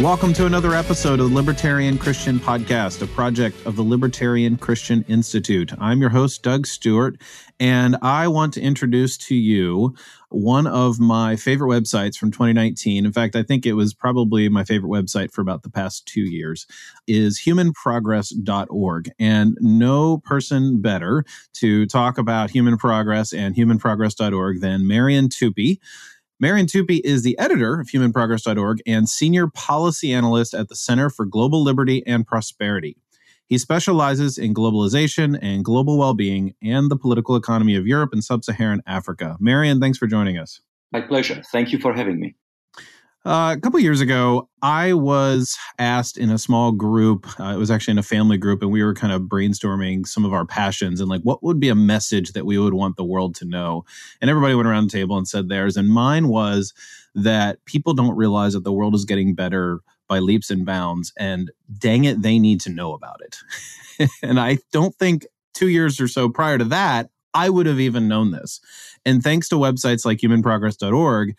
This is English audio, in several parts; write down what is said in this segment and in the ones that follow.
Welcome to another episode of the Libertarian Christian Podcast, a project of the Libertarian Christian Institute. I'm your host, Doug Stewart, and I want to introduce to you one of my favorite websites from 2019. In fact, I think it was probably my favorite website for about the past two years, is humanprogress.org. And no person better to talk about human progress and humanprogress.org than Marian Tupy. Marian Tupy is the editor of humanprogress.org and senior policy analyst at the Center for Global Liberty and Prosperity. He specializes in globalization and global well being and the political economy of Europe and sub Saharan Africa. Marian, thanks for joining us. My pleasure. Thank you for having me. Uh, a couple years ago, I was asked in a small group. Uh, it was actually in a family group, and we were kind of brainstorming some of our passions and like what would be a message that we would want the world to know. And everybody went around the table and said theirs. And mine was that people don't realize that the world is getting better by leaps and bounds. And dang it, they need to know about it. and I don't think two years or so prior to that, I would have even known this. And thanks to websites like humanprogress.org,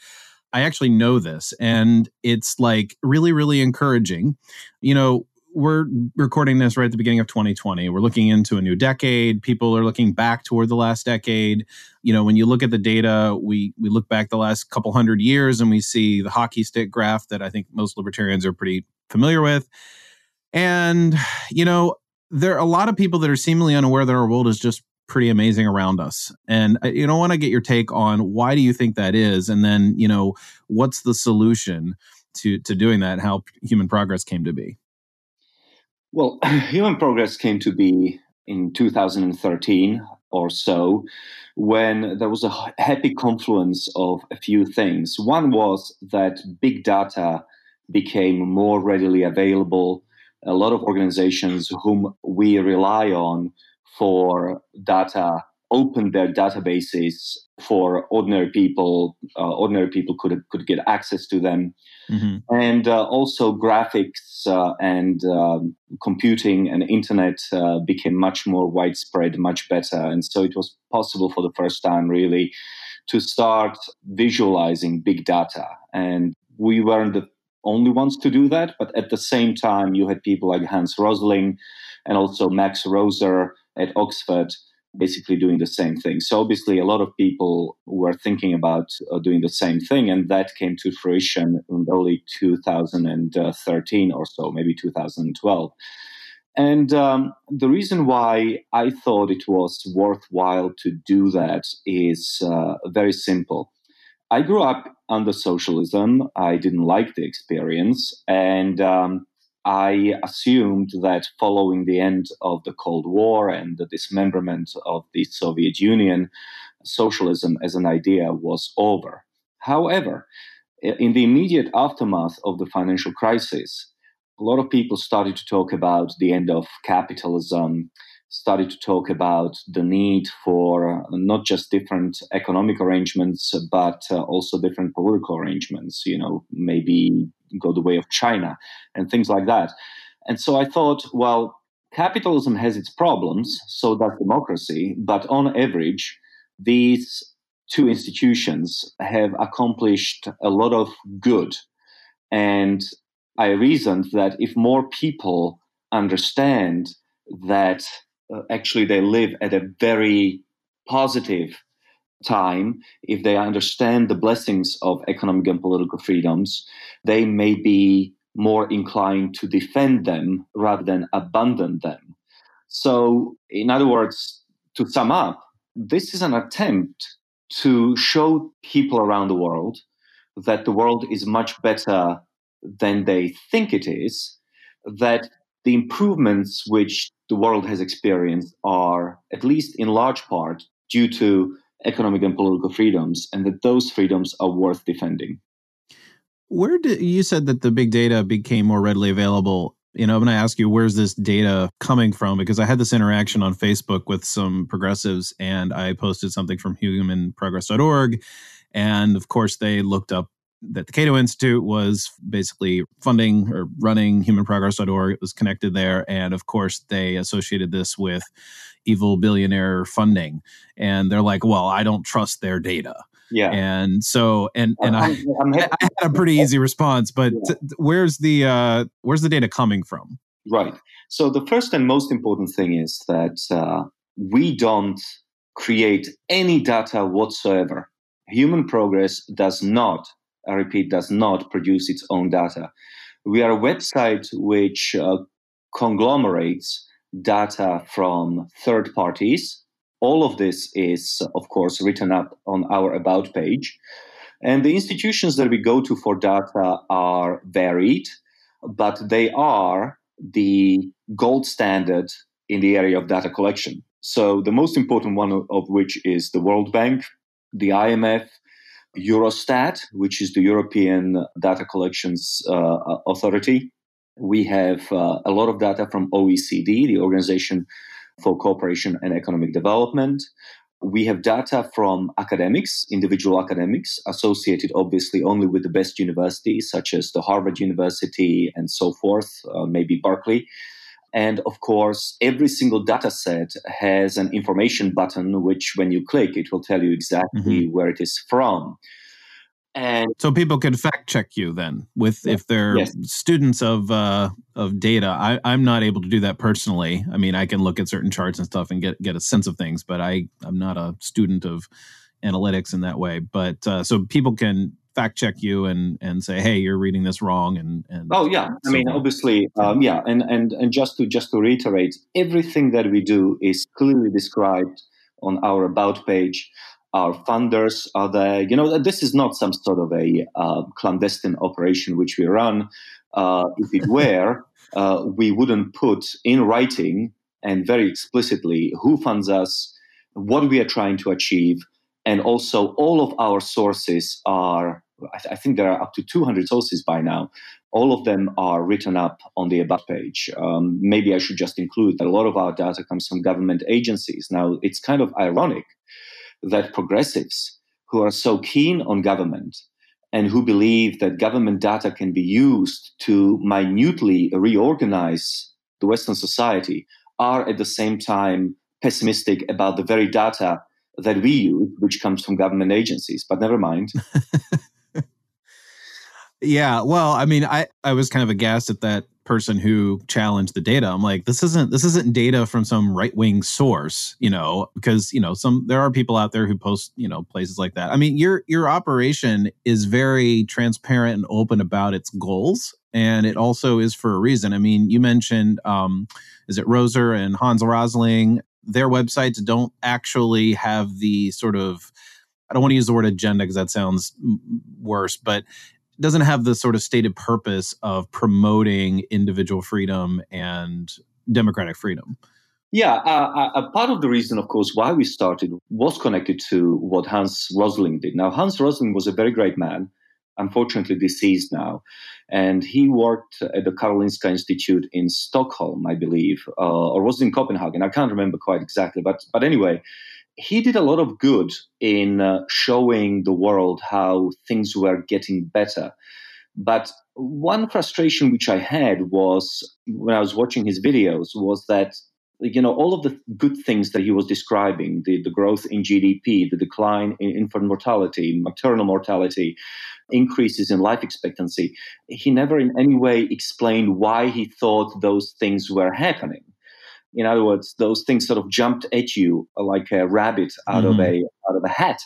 I actually know this and it's like really, really encouraging. You know, we're recording this right at the beginning of 2020. We're looking into a new decade. People are looking back toward the last decade. You know, when you look at the data, we we look back the last couple hundred years and we see the hockey stick graph that I think most libertarians are pretty familiar with. And you know, there are a lot of people that are seemingly unaware that our world is just pretty amazing around us. And uh, you know, I want to get your take on why do you think that is, and then you know, what's the solution to to doing that? How human progress came to be. Well, human progress came to be in 2013 or so when there was a happy confluence of a few things. One was that big data became more readily available. A lot of organizations whom we rely on for data opened their databases for ordinary people. Uh, ordinary people could could get access to them, mm-hmm. and uh, also graphics uh, and um, computing and internet uh, became much more widespread, much better, and so it was possible for the first time, really, to start visualizing big data. And we weren't the only ones to do that, but at the same time, you had people like Hans Rosling and also Max Roser at Oxford basically doing the same thing. So obviously, a lot of people were thinking about uh, doing the same thing, and that came to fruition in early 2013 or so, maybe 2012. And um, the reason why I thought it was worthwhile to do that is uh, very simple. I grew up under socialism. I didn't like the experience, and um, I assumed that following the end of the Cold War and the dismemberment of the Soviet Union, socialism as an idea was over. However, in the immediate aftermath of the financial crisis, a lot of people started to talk about the end of capitalism, started to talk about the need for not just different economic arrangements, but uh, also different political arrangements. You know, maybe go the way of China and things like that. And so I thought, well, capitalism has its problems, so does democracy, but on average, these two institutions have accomplished a lot of good. And I reasoned that if more people understand that uh, actually they live at a very positive time, if they understand the blessings of economic and political freedoms, they may be more inclined to defend them rather than abandon them. So, in other words, to sum up, this is an attempt to show people around the world that the world is much better than they think it is, that the improvements which the world has experienced are, at least in large part, due to economic and political freedoms, and that those freedoms are worth defending. Where did you said that the big data became more readily available? you know, I'm going to ask you where's this data coming from because I had this interaction on Facebook with some progressives and I posted something from humanprogress.org. And of course, they looked up that the Cato Institute was basically funding or running humanprogress.org. It was connected there. And of course, they associated this with evil billionaire funding. And they're like, well, I don't trust their data. Yeah. And so, and, and I, I had a pretty easy response, but yeah. where's the, uh, where's the data coming from? Right. So the first and most important thing is that uh, we don't create any data whatsoever. Human progress does not I repeat, does not produce its own data. We are a website which uh, conglomerates data from third parties. All of this is, of course, written up on our About page. And the institutions that we go to for data are varied, but they are the gold standard in the area of data collection. So, the most important one of which is the World Bank, the IMF, Eurostat, which is the European Data Collections uh, Authority. We have uh, a lot of data from OECD, the Organization for Cooperation and Economic Development. We have data from academics, individual academics, associated obviously only with the best universities, such as the Harvard University and so forth, uh, maybe Berkeley. And of course, every single data set has an information button, which when you click, it will tell you exactly mm-hmm. where it is from. And so people can fact check you then with if they're yes. students of uh, of data. I, I'm not able to do that personally. I mean, I can look at certain charts and stuff and get get a sense of things, but I I'm not a student of analytics in that way. But uh, so people can fact check you and and say, hey, you're reading this wrong. And, and oh yeah, so I mean, obviously, um, yeah, and and and just to just to reiterate, everything that we do is clearly described on our about page. Our funders are there. You know, this is not some sort of a uh, clandestine operation which we run. Uh, if it were, uh, we wouldn't put in writing and very explicitly who funds us, what we are trying to achieve, and also all of our sources are I, th- I, think there are up to 200 sources by now. All of them are written up on the about page. Um, maybe i should just include that a lot of our data comes from government agencies. Now it's kind of ironic that progressives who are so keen on government and who believe that government data can be used to minutely reorganize the western society are at the same time pessimistic about the very data that we use, which comes from government agencies. But never mind. yeah, well, I mean, I I was kind of aghast at that person who challenged the data. I'm like, this isn't this isn't data from some right wing source, you know, because you know some there are people out there who post you know places like that. I mean, your your operation is very transparent and open about its goals, and it also is for a reason. I mean, you mentioned um, is it Roser and Hans Rosling? Their websites don't actually have the sort of I don't want to use the word agenda because that sounds worse, but doesn't have the sort of stated purpose of promoting individual freedom and democratic freedom. Yeah, uh, a part of the reason, of course, why we started was connected to what Hans Rosling did. Now, Hans Rosling was a very great man unfortunately deceased now. And he worked at the Karolinska Institute in Stockholm, I believe, uh, or was in Copenhagen. I can't remember quite exactly. But, but anyway, he did a lot of good in uh, showing the world how things were getting better. But one frustration which I had was when I was watching his videos was that you know all of the good things that he was describing the, the growth in gdp the decline in infant mortality maternal mortality increases in life expectancy he never in any way explained why he thought those things were happening in other words those things sort of jumped at you like a rabbit out mm-hmm. of a out of a hat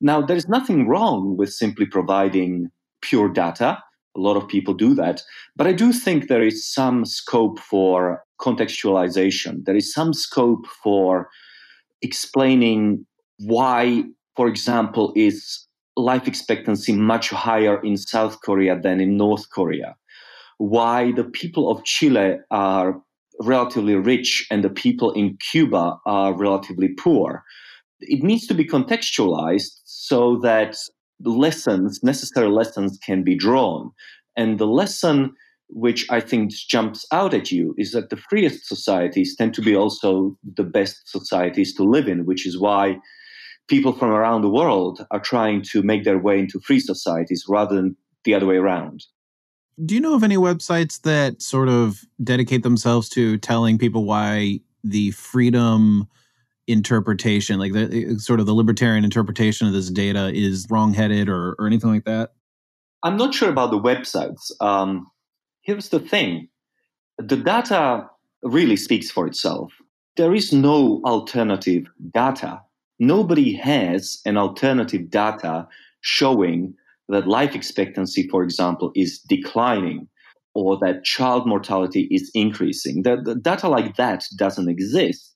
now there is nothing wrong with simply providing pure data a lot of people do that. But I do think there is some scope for contextualization. There is some scope for explaining why, for example, is life expectancy much higher in South Korea than in North Korea? Why the people of Chile are relatively rich and the people in Cuba are relatively poor? It needs to be contextualized so that lessons, necessary lessons, can be drawn. And the lesson which I think jumps out at you is that the freest societies tend to be also the best societies to live in, which is why people from around the world are trying to make their way into free societies rather than the other way around. Do you know of any websites that sort of dedicate themselves to telling people why the freedom interpretation, like the sort of the libertarian interpretation of this data, is wrongheaded or, or anything like that? I'm not sure about the websites. Um, here's the thing the data really speaks for itself. There is no alternative data. Nobody has an alternative data showing that life expectancy, for example, is declining or that child mortality is increasing. The, the data like that doesn't exist.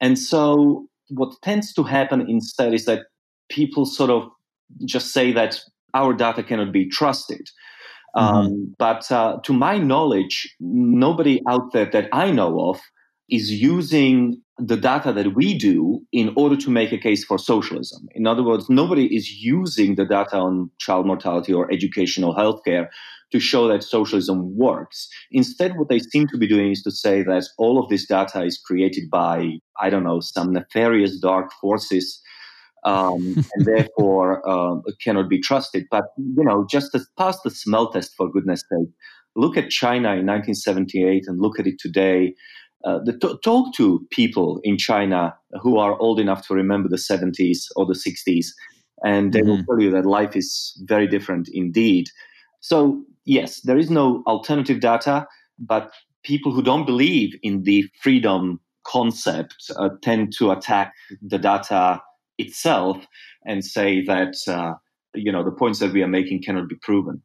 And so, what tends to happen instead is that people sort of just say that our data cannot be trusted. Mm-hmm. Um, but uh, to my knowledge, nobody out there that I know of is using the data that we do in order to make a case for socialism. In other words, nobody is using the data on child mortality or educational healthcare to show that socialism works. Instead, what they seem to be doing is to say that all of this data is created by, I don't know, some nefarious dark forces. Um, and therefore uh, cannot be trusted. But you know, just to pass the smell test for goodness sake. Look at China in 1978 and look at it today uh, the, talk to people in China who are old enough to remember the 70s or the 60s, and they mm-hmm. will tell you that life is very different indeed. So, yes, there is no alternative data, but people who don't believe in the freedom concept uh, tend to attack the data itself and say that uh, you know the points that we are making cannot be proven.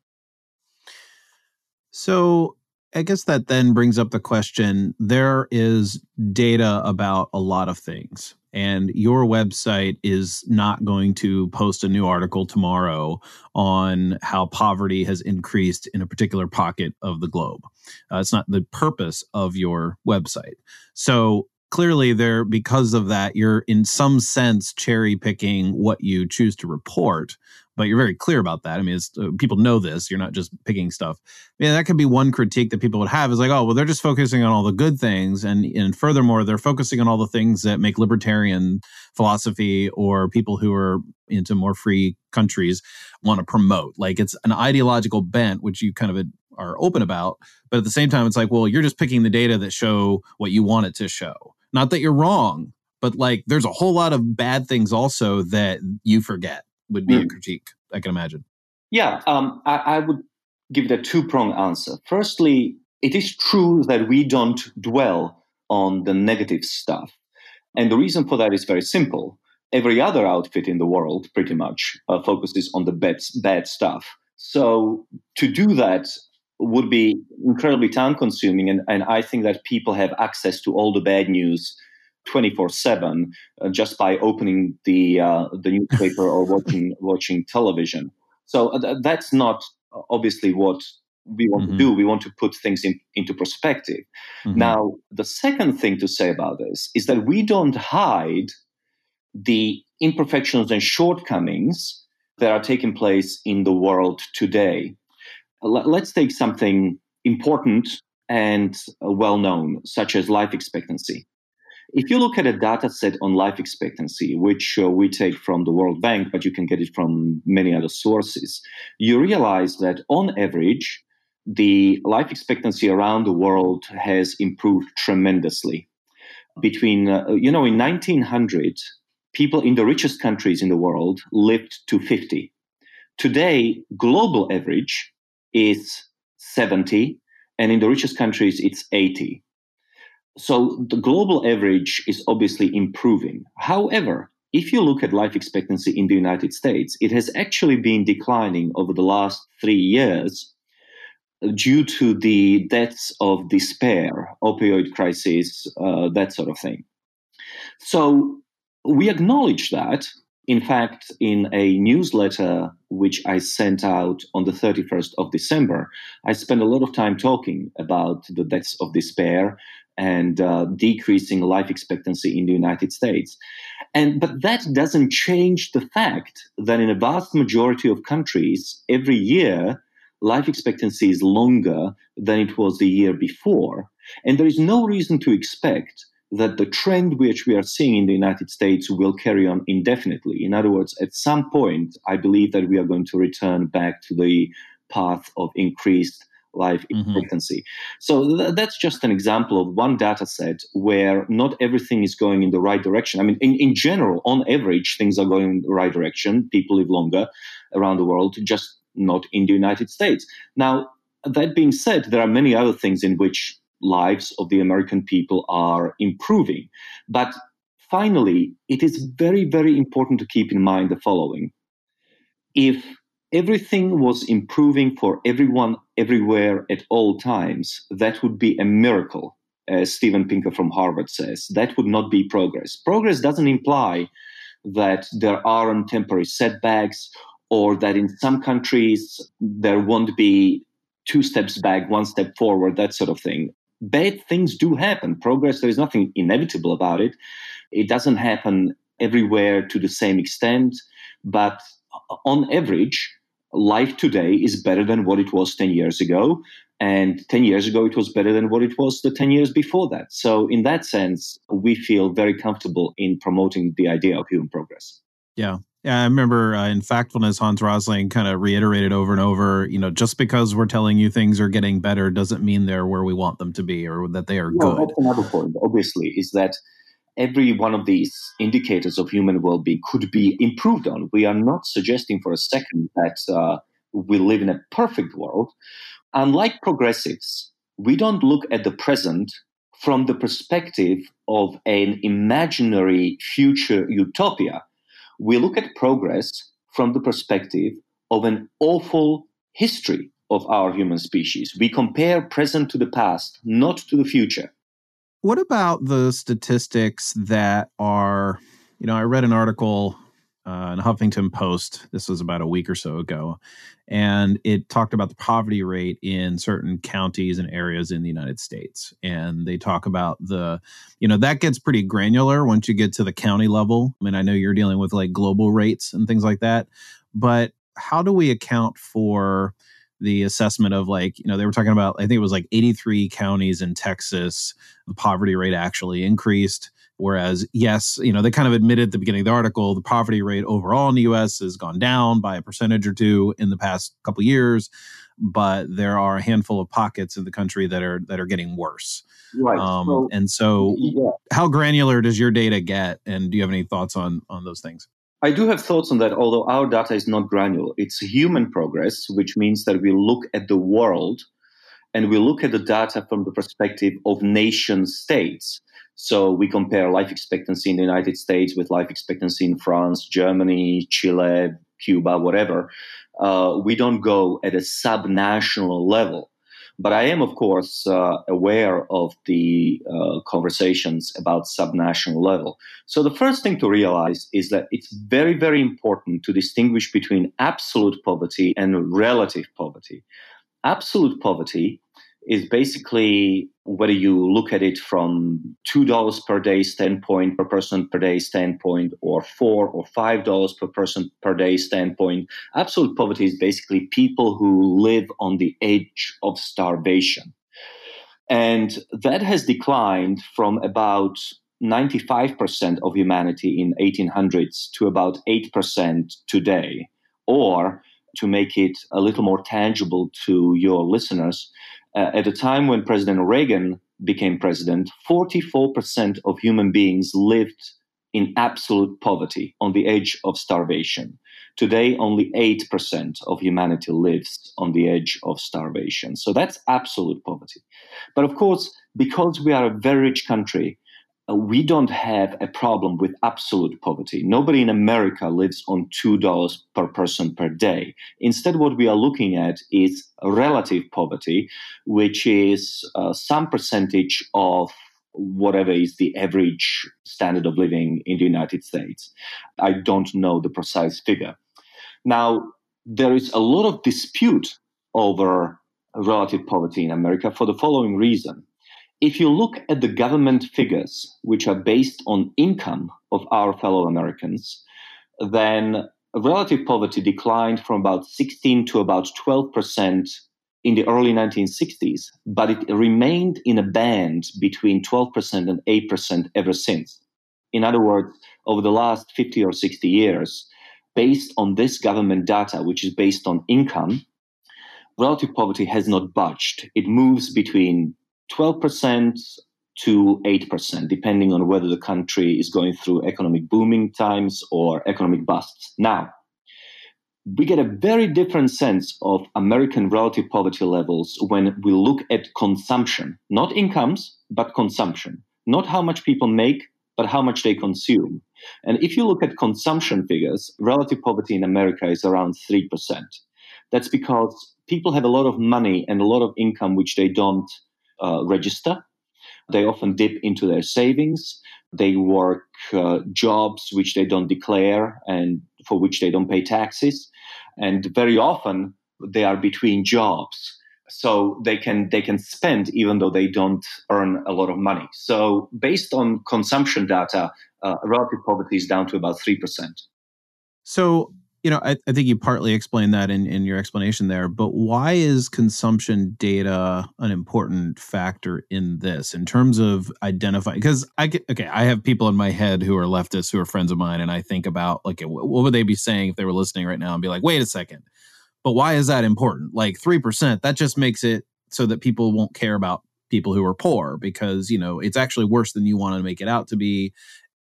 So I guess that then brings up the question there is data about a lot of things, and your website is not going to post a new article tomorrow on how poverty has increased in a particular pocket of the globe. Uh, it's not the purpose of your website. So clearly there because of that you're in some sense cherry picking what you choose to report but you're very clear about that. I mean, uh, people know this. You're not just picking stuff. Yeah, that could be one critique that people would have is like, oh, well, they're just focusing on all the good things, and and furthermore, they're focusing on all the things that make libertarian philosophy or people who are into more free countries want to promote. Like it's an ideological bent, which you kind of are open about, but at the same time, it's like, well, you're just picking the data that show what you want it to show. Not that you're wrong, but like there's a whole lot of bad things also that you forget would be mm. a critique, I can imagine. Yeah, um, I, I would give it a two prong answer. Firstly, it is true that we don't dwell on the negative stuff. And the reason for that is very simple. Every other outfit in the world, pretty much, uh, focuses on the bad, bad stuff. So to do that would be incredibly time consuming. And, and I think that people have access to all the bad news 24 7 uh, just by opening the uh, the newspaper or watching watching television. So uh, th- that's not uh, obviously what we want mm-hmm. to do. We want to put things in, into perspective. Mm-hmm. Now, the second thing to say about this is that we don't hide the imperfections and shortcomings that are taking place in the world today. Let's take something important and uh, well known, such as life expectancy. If you look at a data set on life expectancy, which uh, we take from the World Bank, but you can get it from many other sources, you realize that on average, the life expectancy around the world has improved tremendously. Between, uh, you know, in 1900, people in the richest countries in the world lived to 50. Today, global average is 70, and in the richest countries, it's 80 so the global average is obviously improving. However, if you look at life expectancy in the United States, it has actually been declining over the last three years due to the deaths of despair, opioid crisis, uh, that sort of thing. So we acknowledge that. In fact, in a newsletter which I sent out on the 31st of December, I spent a lot of time talking about the deaths of despair and uh, decreasing life expectancy in the United States. And but that doesn't change the fact that in a vast majority of countries, every year life expectancy is longer than it was the year before. And there is no reason to expect that the trend which we are seeing in the United States will carry on indefinitely. In other words, at some point, I believe that we are going to return back to the path of increased life mm-hmm. expectancy. So th- that's just an example of one data set where not everything is going in the right direction. I mean, in, in general, on average, things are going in the right direction. People live longer around the world, just not in the United States. Now, that being said, there are many other things in which lives of the American people are improving. But finally, it is very, very important to keep in mind the following. If everything was improving for everyone, everywhere, at all times, that would be a miracle, as Steven Pinker from Harvard says. That would not be progress. Progress doesn't imply that there aren't temporary setbacks or that in some countries there won't be two steps back, one step forward, that sort of thing. Bad things do happen. Progress, there is nothing inevitable about it. It doesn't happen everywhere to the same extent, but on average, life today is better than what it was 10 years ago. And 10 years ago, it was better than what it was the 10 years before that. So, in that sense, we feel very comfortable in promoting the idea of human progress. Yeah. Yeah, I remember uh, in Factfulness, Hans Rosling kind of reiterated over and over, you know, just because we're telling you things are getting better doesn't mean they're where we want them to be or that they are no, good. That's another point, obviously, is that every one of these indicators of human well-being could be improved on. We are not suggesting for a second that uh, we live in a perfect world. Unlike progressives, we don't look at the present from the perspective of an imaginary future utopia we look at progress from the perspective of an awful history of our human species. We compare present to the past, not to the future. What about the statistics that are, you know, I read an article uh, in Huffington Post. This was about a week or so ago, and it talked about the poverty rate in certain counties and areas in the United States. And they talk about the, you know, that gets pretty granular once you get to the county level. I mean, I know you're dealing with like global rates and things like that, but how do we account for the assessment of like, you know, they were talking about, I think it was like 83 counties in Texas, the poverty rate actually increased Whereas, yes, you know, they kind of admitted at the beginning of the article the poverty rate overall in the U.S. has gone down by a percentage or two in the past couple years, but there are a handful of pockets in the country that are that are getting worse. Right. Um, so, and so, yeah. how granular does your data get? And do you have any thoughts on on those things? I do have thoughts on that, although our data is not granular. It's human progress, which means that we look at the world and we look at the data from the perspective of nation states. So we compare life expectancy in the United States with life expectancy in France, Germany, Chile, Cuba, whatever. Uh, we don't go at a subnational level. But I am, of course, uh, aware of the uh, conversations about subnational level. So the first thing to realize is that it's very, very important to distinguish between absolute poverty and relative poverty. Absolute poverty is basically whether you look at it from $2 per day standpoint per person per day standpoint or 4 or $5 per person per day standpoint absolute poverty is basically people who live on the edge of starvation. And that has declined from about 95% of humanity in 1800s to about 8% today. Or to make it a little more tangible to your listeners uh, at the time when President Reagan became president, 44% of human beings lived in absolute poverty, on the edge of starvation. Today, only 8% of humanity lives on the edge of starvation. So that's absolute poverty. But of course, because we are a very rich country, we don't have a problem with absolute poverty. Nobody in America lives on $2 per person per day. Instead, what we are looking at is relative poverty, which is uh, some percentage of whatever is the average standard of living in the United States. I don't know the precise figure. Now, there is a lot of dispute over relative poverty in America for the following reason if you look at the government figures, which are based on income of our fellow Americans, then relative poverty declined from about 16 to about 12 percent in the early 1960s, but it remained in a band between 12% and 8% ever since. In other words, over the last 50 or 60 years, based on this government data, which is based on income, relative poverty has not budged. It moves between 12% to 8%, depending on whether the country is going through economic booming times or economic busts. Now, we get a very different sense of American relative poverty levels when we look at consumption, not incomes, but consumption. Not how much people make, but how much they consume. And if you look at consumption figures, relative poverty in America is around 3%. That's because people have a lot of money and a lot of income which they don't uh, register. They often dip into their savings. They work uh, jobs which they don't declare and for which they don't pay taxes. And very often they are between jobs. So they can they can spend even though they don't earn a lot of money. So based on consumption data, uh, relative poverty is down to about three percent. So you know, I, I, think you partly explained that in, in your explanation there, but why is consumption data an important factor in this in terms of identifying? Because I get, okay, I have people in my head who are leftists who are friends of mine, and I think about like, what would they be saying if they were listening right now and be like, wait a second, but why is that important? Like 3%, that just makes it so that people won't care about people who are poor because, you know, it's actually worse than you want to make it out to be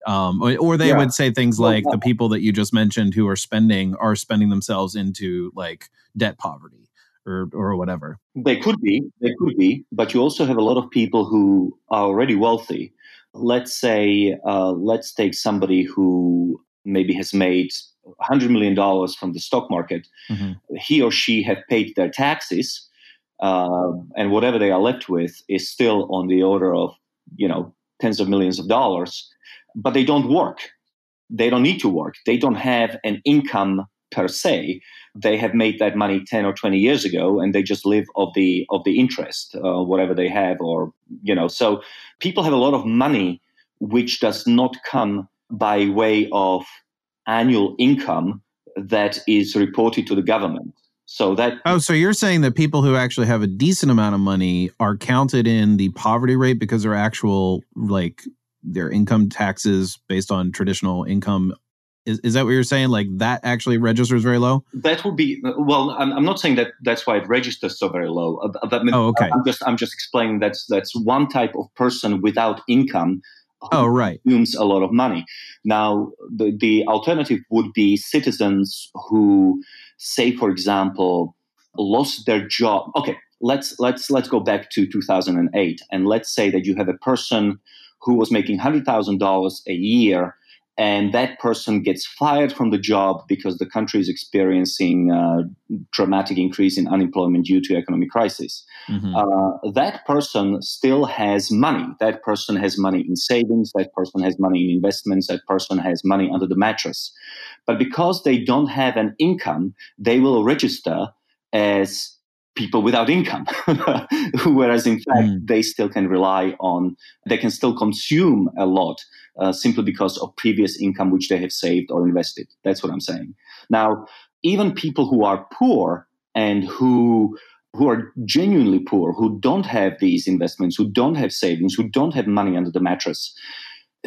um, or they yeah. would say things like the people that you just mentioned who are spending are spending themselves into like debt poverty or or whatever. They could be, they could be, but you also have a lot of people who are already wealthy. Let's say, uh, let's take somebody who maybe has made hundred million dollars from the stock market. Mm-hmm. He or she have paid their taxes, uh, and whatever they are left with is still on the order of you know tens of millions of dollars but they don't work. They don't need to work. They don't have an income per se. They have made that money 10 or 20 years ago and they just live of the of the interest, uh, whatever they have or you know. So people have a lot of money which does not come by way of annual income that is reported to the government. So that Oh, so you're saying that people who actually have a decent amount of money are counted in the poverty rate because their actual like their income taxes based on traditional income. Is, is that what you're saying? Like that actually registers very low? That would be well i'm, I'm not saying that that's why it registers so very low uh, that, oh, okay. i'm just i'm just explaining that's that's one type of person without income oh right. consumes a lot of money. Now the, the alternative would be citizens who say for example lost their job. Okay let's let's let's go back to 2008 and let's say that you have a person who was making $100,000 a year and that person gets fired from the job because the country is experiencing a dramatic increase in unemployment due to economic crisis. Mm-hmm. Uh, that person still has money. That person has money in savings. That person has money in investments. That person has money under the mattress. But because they don't have an income, they will register as people without income, whereas in fact mm. they still can rely on, they can still consume a lot uh, simply because of previous income which they have saved or invested. That's what I'm saying. Now, even people who are poor and who who are genuinely poor, who don't have these investments, who don't have savings, who don't have money under the mattress,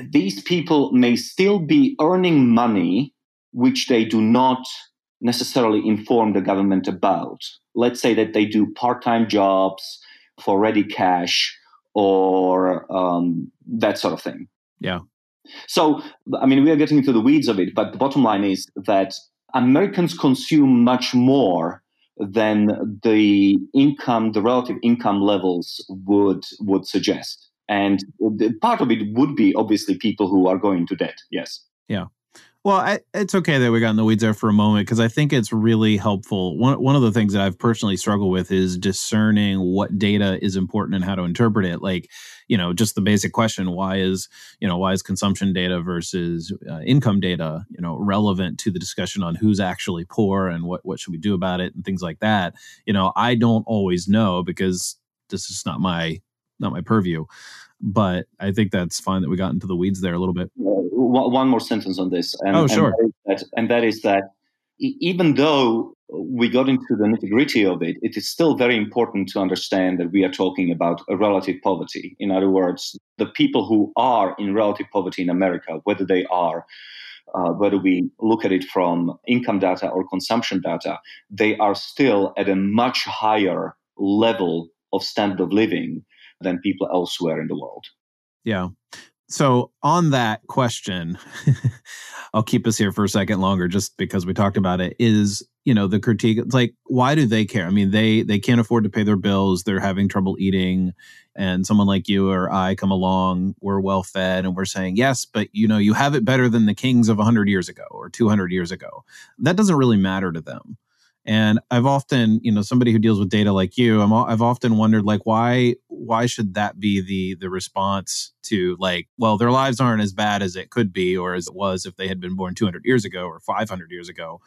these people may still be earning money which they do not necessarily inform the government about. Let's say that they do part time jobs for ready cash or um, that sort of thing. Yeah. So, I mean, we are getting into the weeds of it, but the bottom line is that Americans consume much more than the income, the relative income levels would would suggest. And part of it would be obviously people who are going to debt. Yes. Yeah. Well, I, it's okay that we got in the weeds there for a moment because I think it's really helpful. One one of the things that I've personally struggled with is discerning what data is important and how to interpret it. Like, you know, just the basic question: why is you know why is consumption data versus uh, income data you know relevant to the discussion on who's actually poor and what what should we do about it and things like that? You know, I don't always know because this is not my not my purview. But I think that's fine that we got into the weeds there a little bit one more sentence on this. And, oh, sure. And that, is that, and that is that even though we got into the nitty gritty of it, it is still very important to understand that we are talking about a relative poverty. In other words, the people who are in relative poverty in America, whether they are uh, whether we look at it from income data or consumption data, they are still at a much higher level of standard of living than people elsewhere in the world. Yeah. So, on that question, I'll keep us here for a second longer just because we talked about it is, you know, the critique it's like why do they care? I mean, they they can't afford to pay their bills, they're having trouble eating and someone like you or I come along, we're well fed and we're saying, "Yes, but you know, you have it better than the kings of 100 years ago or 200 years ago." That doesn't really matter to them. And I've often, you know, somebody who deals with data like you, I'm, I've often wondered, like, why, why should that be the the response to, like, well, their lives aren't as bad as it could be, or as it was if they had been born 200 years ago or 500 years ago.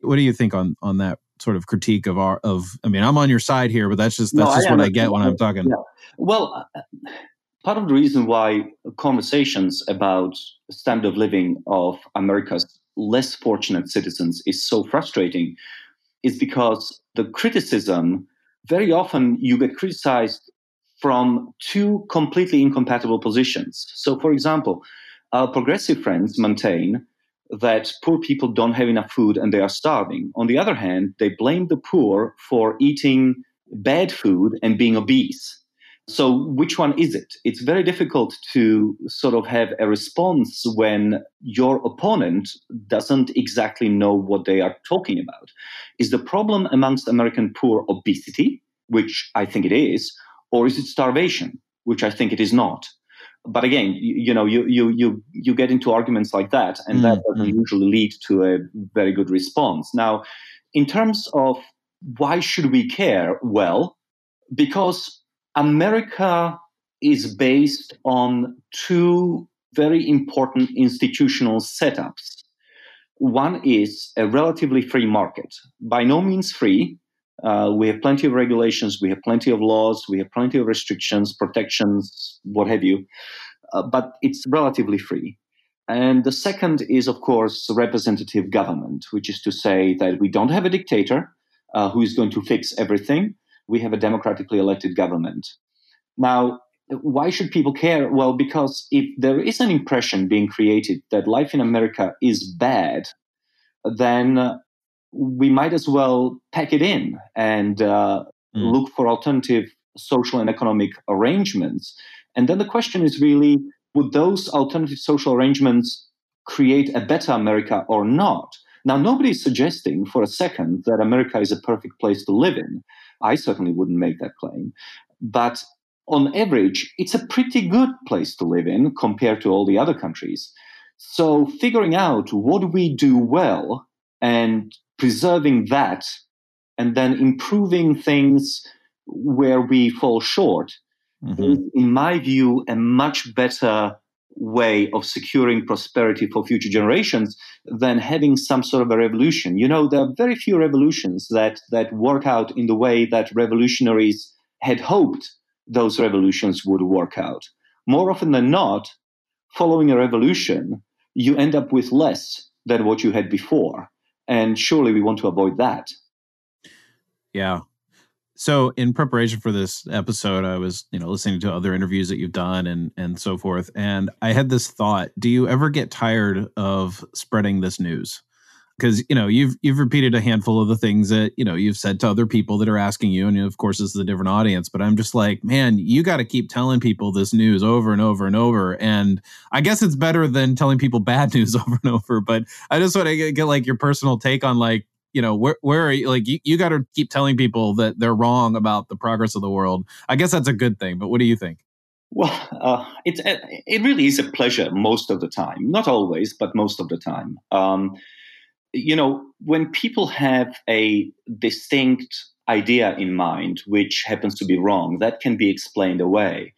What do you think on on that sort of critique of our of? I mean, I'm on your side here, but that's just that's no, just I what I get when I'm talking. Yeah. Well, uh, part of the reason why conversations about standard of living of America's less fortunate citizens is so frustrating is because the criticism, very often you get criticized from two completely incompatible positions. So, for example, our progressive friends maintain that poor people don't have enough food and they are starving. On the other hand, they blame the poor for eating bad food and being obese. So, which one is it? It's very difficult to sort of have a response when your opponent doesn't exactly know what they are talking about. Is the problem amongst American poor obesity, which I think it is, or is it starvation, which I think it is not? But again, you, you know, you, you you you get into arguments like that, and mm-hmm. that doesn't usually lead to a very good response. Now, in terms of why should we care? Well, because America is based on two very important institutional setups. One is a relatively free market, by no means free. Uh, we have plenty of regulations, we have plenty of laws, we have plenty of restrictions, protections, what have you, uh, but it's relatively free. And the second is, of course, representative government, which is to say that we don't have a dictator uh, who is going to fix everything we have a democratically elected government. Now, why should people care? Well, because if there is an impression being created that life in America is bad, then we might as well pack it in and uh, mm. look for alternative social and economic arrangements. And then the question is really would those alternative social arrangements create a better America or not? Now, nobody is suggesting for a second that America is a perfect place to live in. I certainly wouldn't make that claim. But on average, it's a pretty good place to live in compared to all the other countries. So, figuring out what we do well and preserving that, and then improving things where we fall short, mm-hmm. is, in my view, a much better way of securing prosperity for future generations than having some sort of a revolution. You know, there are very few revolutions that that work out in the way that revolutionaries had hoped those revolutions would work out. More often than not, following a revolution, you end up with less than what you had before. And surely we want to avoid that. Yeah, so in preparation for this episode, I was, you know, listening to other interviews that you've done and and so forth. And I had this thought, do you ever get tired of spreading this news? Because, you know, you've you've repeated a handful of the things that, you know, you've said to other people that are asking you. And of course, this is a different audience, but I'm just like, man, you got to keep telling people this news over and over and over. And I guess it's better than telling people bad news over and over. But I just want to get, get like your personal take on like you know where where are you like you, you got to keep telling people that they're wrong about the progress of the world. I guess that's a good thing but what do you think? Well uh, it, it really is a pleasure most of the time not always but most of the time. Um, you know when people have a distinct idea in mind which happens to be wrong that can be explained away.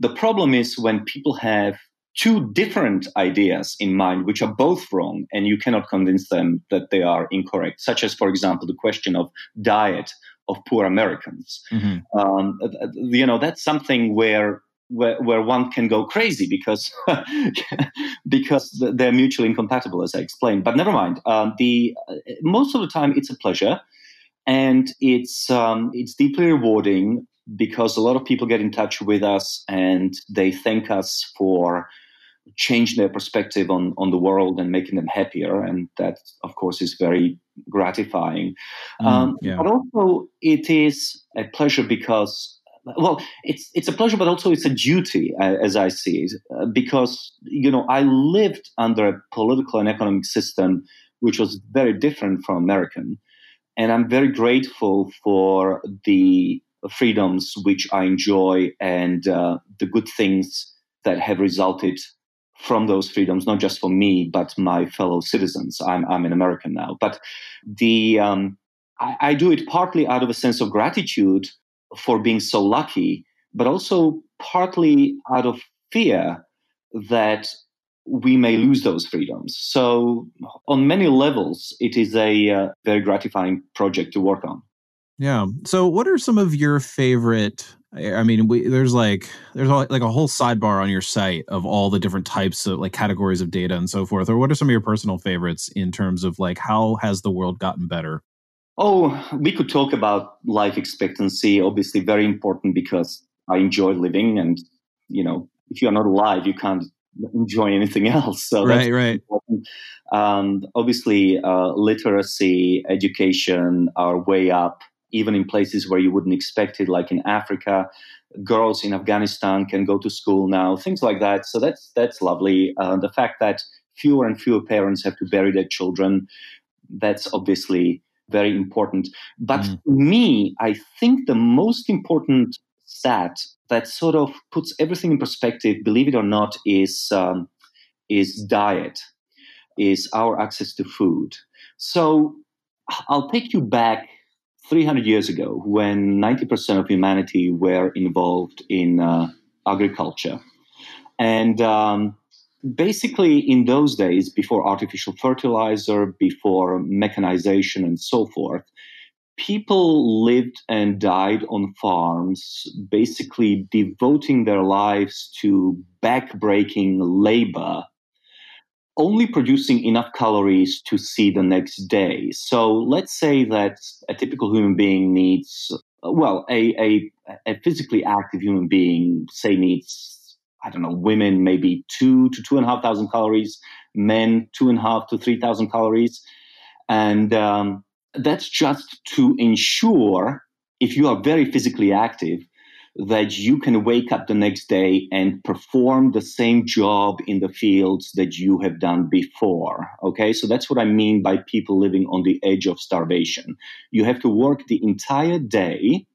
The problem is when people have two different ideas in mind, which are both wrong, and you cannot convince them that they are incorrect, such as, for example, the question of diet of poor Americans. Mm-hmm. Um, you know, that's something where where, where one can go crazy because because they're mutually incompatible, as I explained. But never mind. Um, the uh, most of the time, it's a pleasure, and it's um, it's deeply rewarding because a lot of people get in touch with us and they thank us for changing their perspective on on the world and making them happier, and that, of course, is very gratifying. Mm, um, yeah. But also, it is a pleasure because well, it's it's a pleasure, but also it's a duty, uh, as I see it, uh, because you know I lived under a political and economic system which was very different from American, and I'm very grateful for the freedoms which I enjoy and uh, the good things that have resulted from those freedoms, not just for me but my fellow citizens. I'm I'm an American now, but the um, I, I do it partly out of a sense of gratitude for being so lucky, but also partly out of fear that we may lose those freedoms. So, on many levels, it is a uh, very gratifying project to work on. Yeah. So, what are some of your favorite? I mean, we, there's like there's like a whole sidebar on your site of all the different types of like categories of data and so forth. Or what are some of your personal favorites in terms of like how has the world gotten better? Oh, we could talk about life expectancy. Obviously, very important because I enjoy living, and you know, if you are not alive, you can't enjoy anything else. So right, right. Um, obviously, uh, literacy, education are way up, even in places where you wouldn't expect it, like in Africa. Girls in Afghanistan can go to school now, things like that. So that's that's lovely. Uh, the fact that fewer and fewer parents have to bury their children, that's obviously very important. But mm. me, I think the most important stat that sort of puts everything in perspective, believe it or not, is um, is diet, is our access to food. So I'll take you back 300 years ago when 90% of humanity were involved in uh, agriculture. And um, basically in those days before artificial fertilizer before mechanization and so forth people lived and died on farms basically devoting their lives to backbreaking labor only producing enough calories to see the next day so let's say that a typical human being needs well a, a, a physically active human being say needs I don't know, women maybe two to two and a half thousand calories, men two and a half to three thousand calories. And um, that's just to ensure, if you are very physically active, that you can wake up the next day and perform the same job in the fields that you have done before. Okay, so that's what I mean by people living on the edge of starvation. You have to work the entire day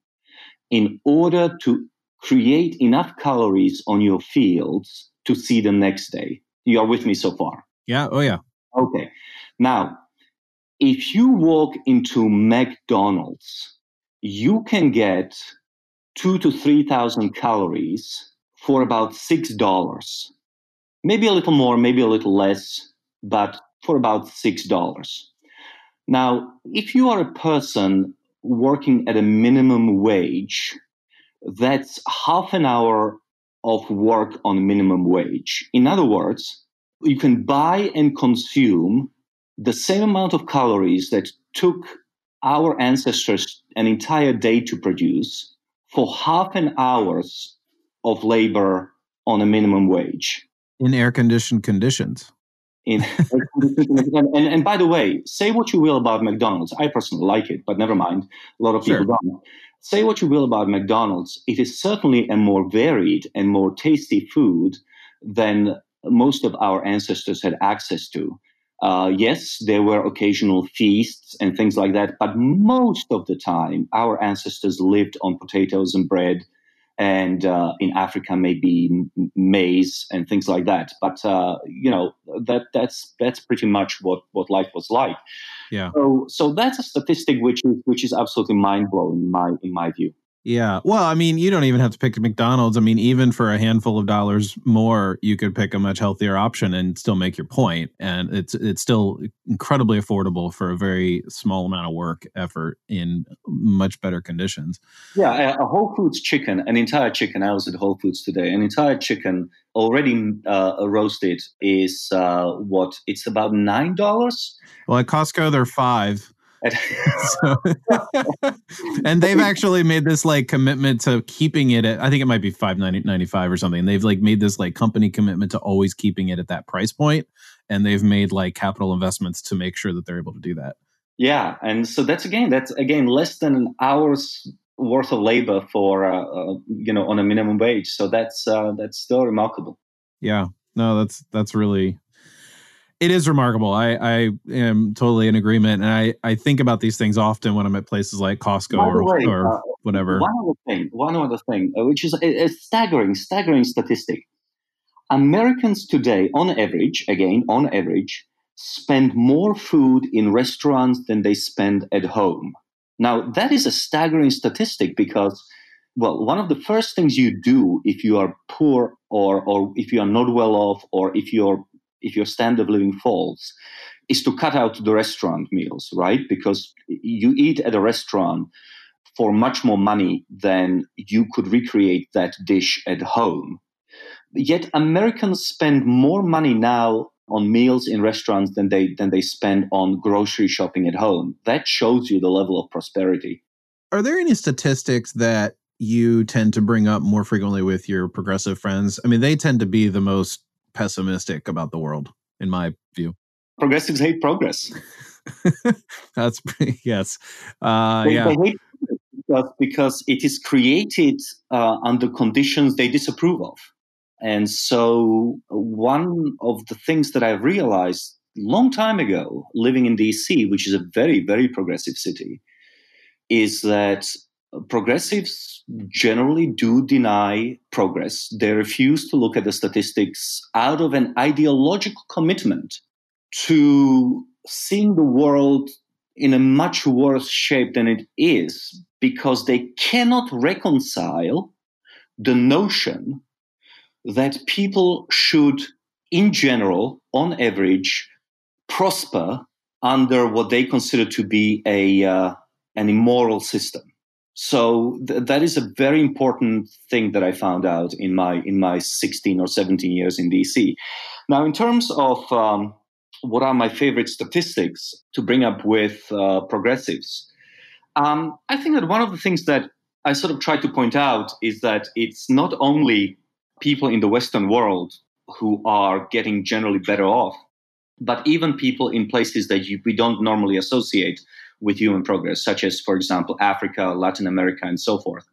in order to create enough calories on your fields to see the next day. You are with me so far? Yeah. Oh, yeah. Okay. Now, if you walk into McDonald's, you can get two to 3,000 calories for about $6. Maybe a little more, maybe a little less, but for about $6. Now, if you are a person working at a minimum wage, that's half an hour of work on minimum wage. In other words, you can buy and consume the same amount of calories that took our ancestors an entire day to produce for half an hours of labor on a minimum wage. In air conditioned conditions. In and, and, and, by the way say what you will about mcdonald's. I personally like it but never mind. A lot of people sure. don't. Say what you will about McDonald's, it is certainly a more varied and more tasty food than most of our ancestors had access to. Uh, yes, there were occasional feasts and things like that, but most of the time, our ancestors lived on potatoes and bread, and uh, in Africa, maybe maize and things like that. But uh, you know that that's that's pretty much what what life was like. Yeah. So so that's a statistic which is which is absolutely mind blowing in my in my view. Yeah. Well, I mean, you don't even have to pick McDonald's. I mean, even for a handful of dollars more, you could pick a much healthier option and still make your point. And it's it's still incredibly affordable for a very small amount of work effort in much better conditions. Yeah, a Whole Foods chicken, an entire chicken. I was at Whole Foods today. An entire chicken already uh, roasted is uh, what? It's about nine dollars. Well, at Costco, they're five. so, and they've actually made this like commitment to keeping it at I think it might be five ninety five or something. They've like made this like company commitment to always keeping it at that price point, and they've made like capital investments to make sure that they're able to do that. Yeah, and so that's again that's again less than an hour's worth of labor for uh, uh, you know on a minimum wage. So that's uh, that's still remarkable. Yeah, no, that's that's really it is remarkable. I, I am totally in agreement, and I, I think about these things often when I'm at places like Costco or, way, or uh, whatever. One other thing, one other thing, uh, which is a, a staggering, staggering statistic. Americans today, on average, again on average, spend more food in restaurants than they spend at home. Now that is a staggering statistic because well, one of the first things you do if you are poor or, or if you are not well off or if you're if your standard of living falls, is to cut out the restaurant meals, right? Because you eat at a restaurant for much more money than you could recreate that dish at home. Yet Americans spend more money now on meals in restaurants than they than they spend on grocery shopping at home. That shows you the level of prosperity. Are there any statistics that you tend to bring up more frequently with your progressive friends? I mean, they tend to be the most pessimistic about the world, in my view. Progressives hate progress. That's pretty, yes. Uh, they, yeah. They hate because, because it is created uh, under conditions they disapprove of. And so, one of the things that I've realized long time ago, living in DC, which is a very, very progressive city, is that progressives generally do deny progress. They refuse to look at the statistics out of an ideological commitment to seeing the world in a much worse shape than it is because they cannot reconcile the notion that people should, in general, on average, prosper under what they consider to be a uh, an immoral system. So th- that is a very important thing that I found out in my in my 16 or 17 years in DC. Now, in terms of um, what are my favorite statistics to bring up with uh, progressives, um, I think that one of the things that I sort of try to point out is that it's not only people in the Western world who are getting generally better off, but even people in places that you, we don't normally associate with human progress, such as, for example, Africa, Latin America, and so forth.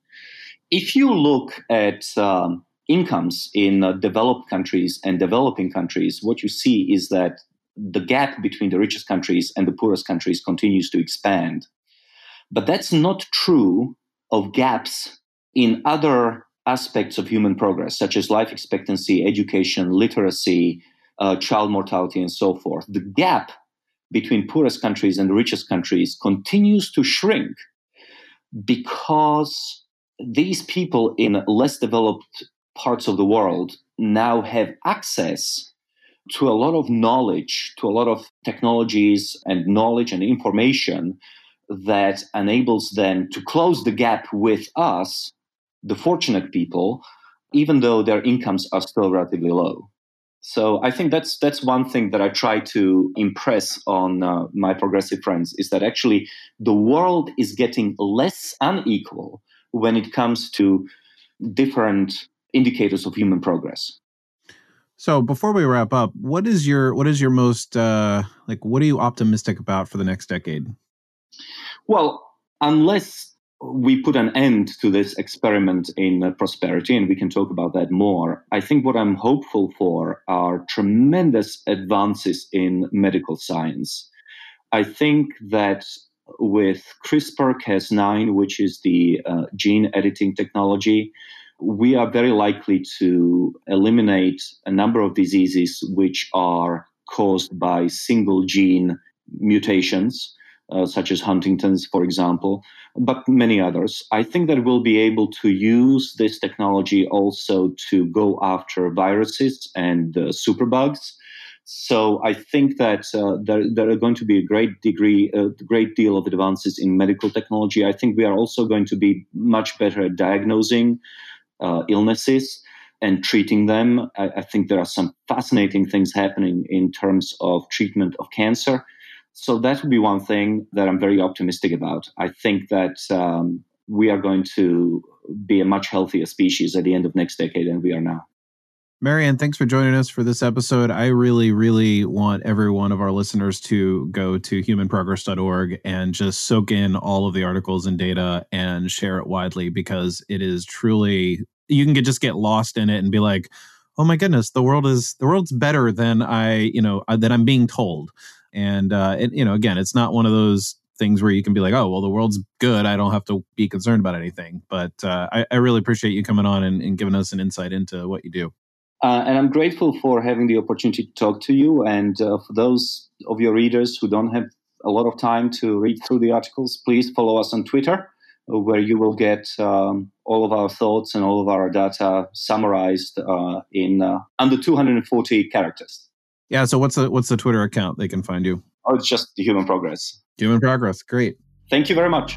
If you look at um, incomes in uh, developed countries and developing countries, what you see is that the gap between the richest countries and the poorest countries continues to expand. But that's not true of gaps in other aspects of human progress, such as life expectancy, education, literacy, uh, child mortality, and so forth. The gap between poorest countries and richest countries continues to shrink because these people in less developed parts of the world now have access to a lot of knowledge, to a lot of technologies and knowledge and information that enables them to close the gap with us, the fortunate people, even though their incomes are still relatively low. So I think that's that's one thing that I try to impress on uh, my progressive friends is that actually the world is getting less unequal when it comes to different indicators of human progress. So before we wrap up, what is your what is your most uh, like what are you optimistic about for the next decade? Well, unless we put an end to this experiment in uh, prosperity, and we can talk about that more. I think what I'm hopeful for are tremendous advances in medical science. I think that with CRISPR Cas9, which is the uh, gene editing technology, we are very likely to eliminate a number of diseases which are caused by single gene mutations uh, such as Huntington's, for example, but many others. I think that we'll be able to use this technology also to go after viruses and uh, superbugs. So I think that uh, there, there, are going to be a great degree, a great deal of advances in medical technology. I think we are also going to be much better at diagnosing uh, illnesses and treating them. I, I, think there are some fascinating things happening in terms of treatment of cancer. So that would be one thing that I'm very optimistic about. I think that um, we are going to be a much healthier species at the end of next decade than we are now. Marian, thanks for joining us for this episode. I really, really want every one of our listeners to go to humanprogress.org and just soak in all of the articles and data and share it widely because it is truly, you can get, just get lost in it and be like, oh my goodness, the world is, the world's better than I, you know, uh, than I'm being told. And, uh, it, you know, again, it's not one of those things where you can be like, oh, well, the world's good. I don't have to be concerned about anything. But uh, I, I, really appreciate you coming on and, and giving us an insight into what you do. Uh, and I'm grateful for having the opportunity to talk to you. And uh, for those of your readers who don't have a lot of time to read through the articles, please follow us on Twitter, where you will get um, all of our thoughts and all of our data summarized uh, in uh, under 240 characters. Yeah. So what's the what's the Twitter account they can find you? Oh, it's just the Human Progress. Human Progress. Great. Thank you very much.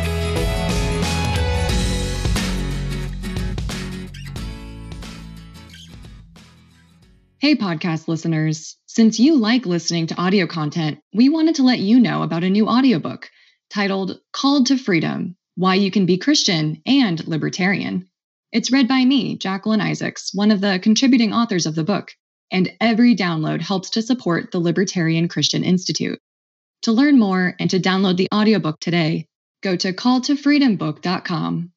Hey, podcast listeners. Since you like listening to audio content, we wanted to let you know about a new audiobook titled Called to Freedom Why You Can Be Christian and Libertarian. It's read by me, Jacqueline Isaacs, one of the contributing authors of the book, and every download helps to support the Libertarian Christian Institute. To learn more and to download the audiobook today, go to calltofreedombook.com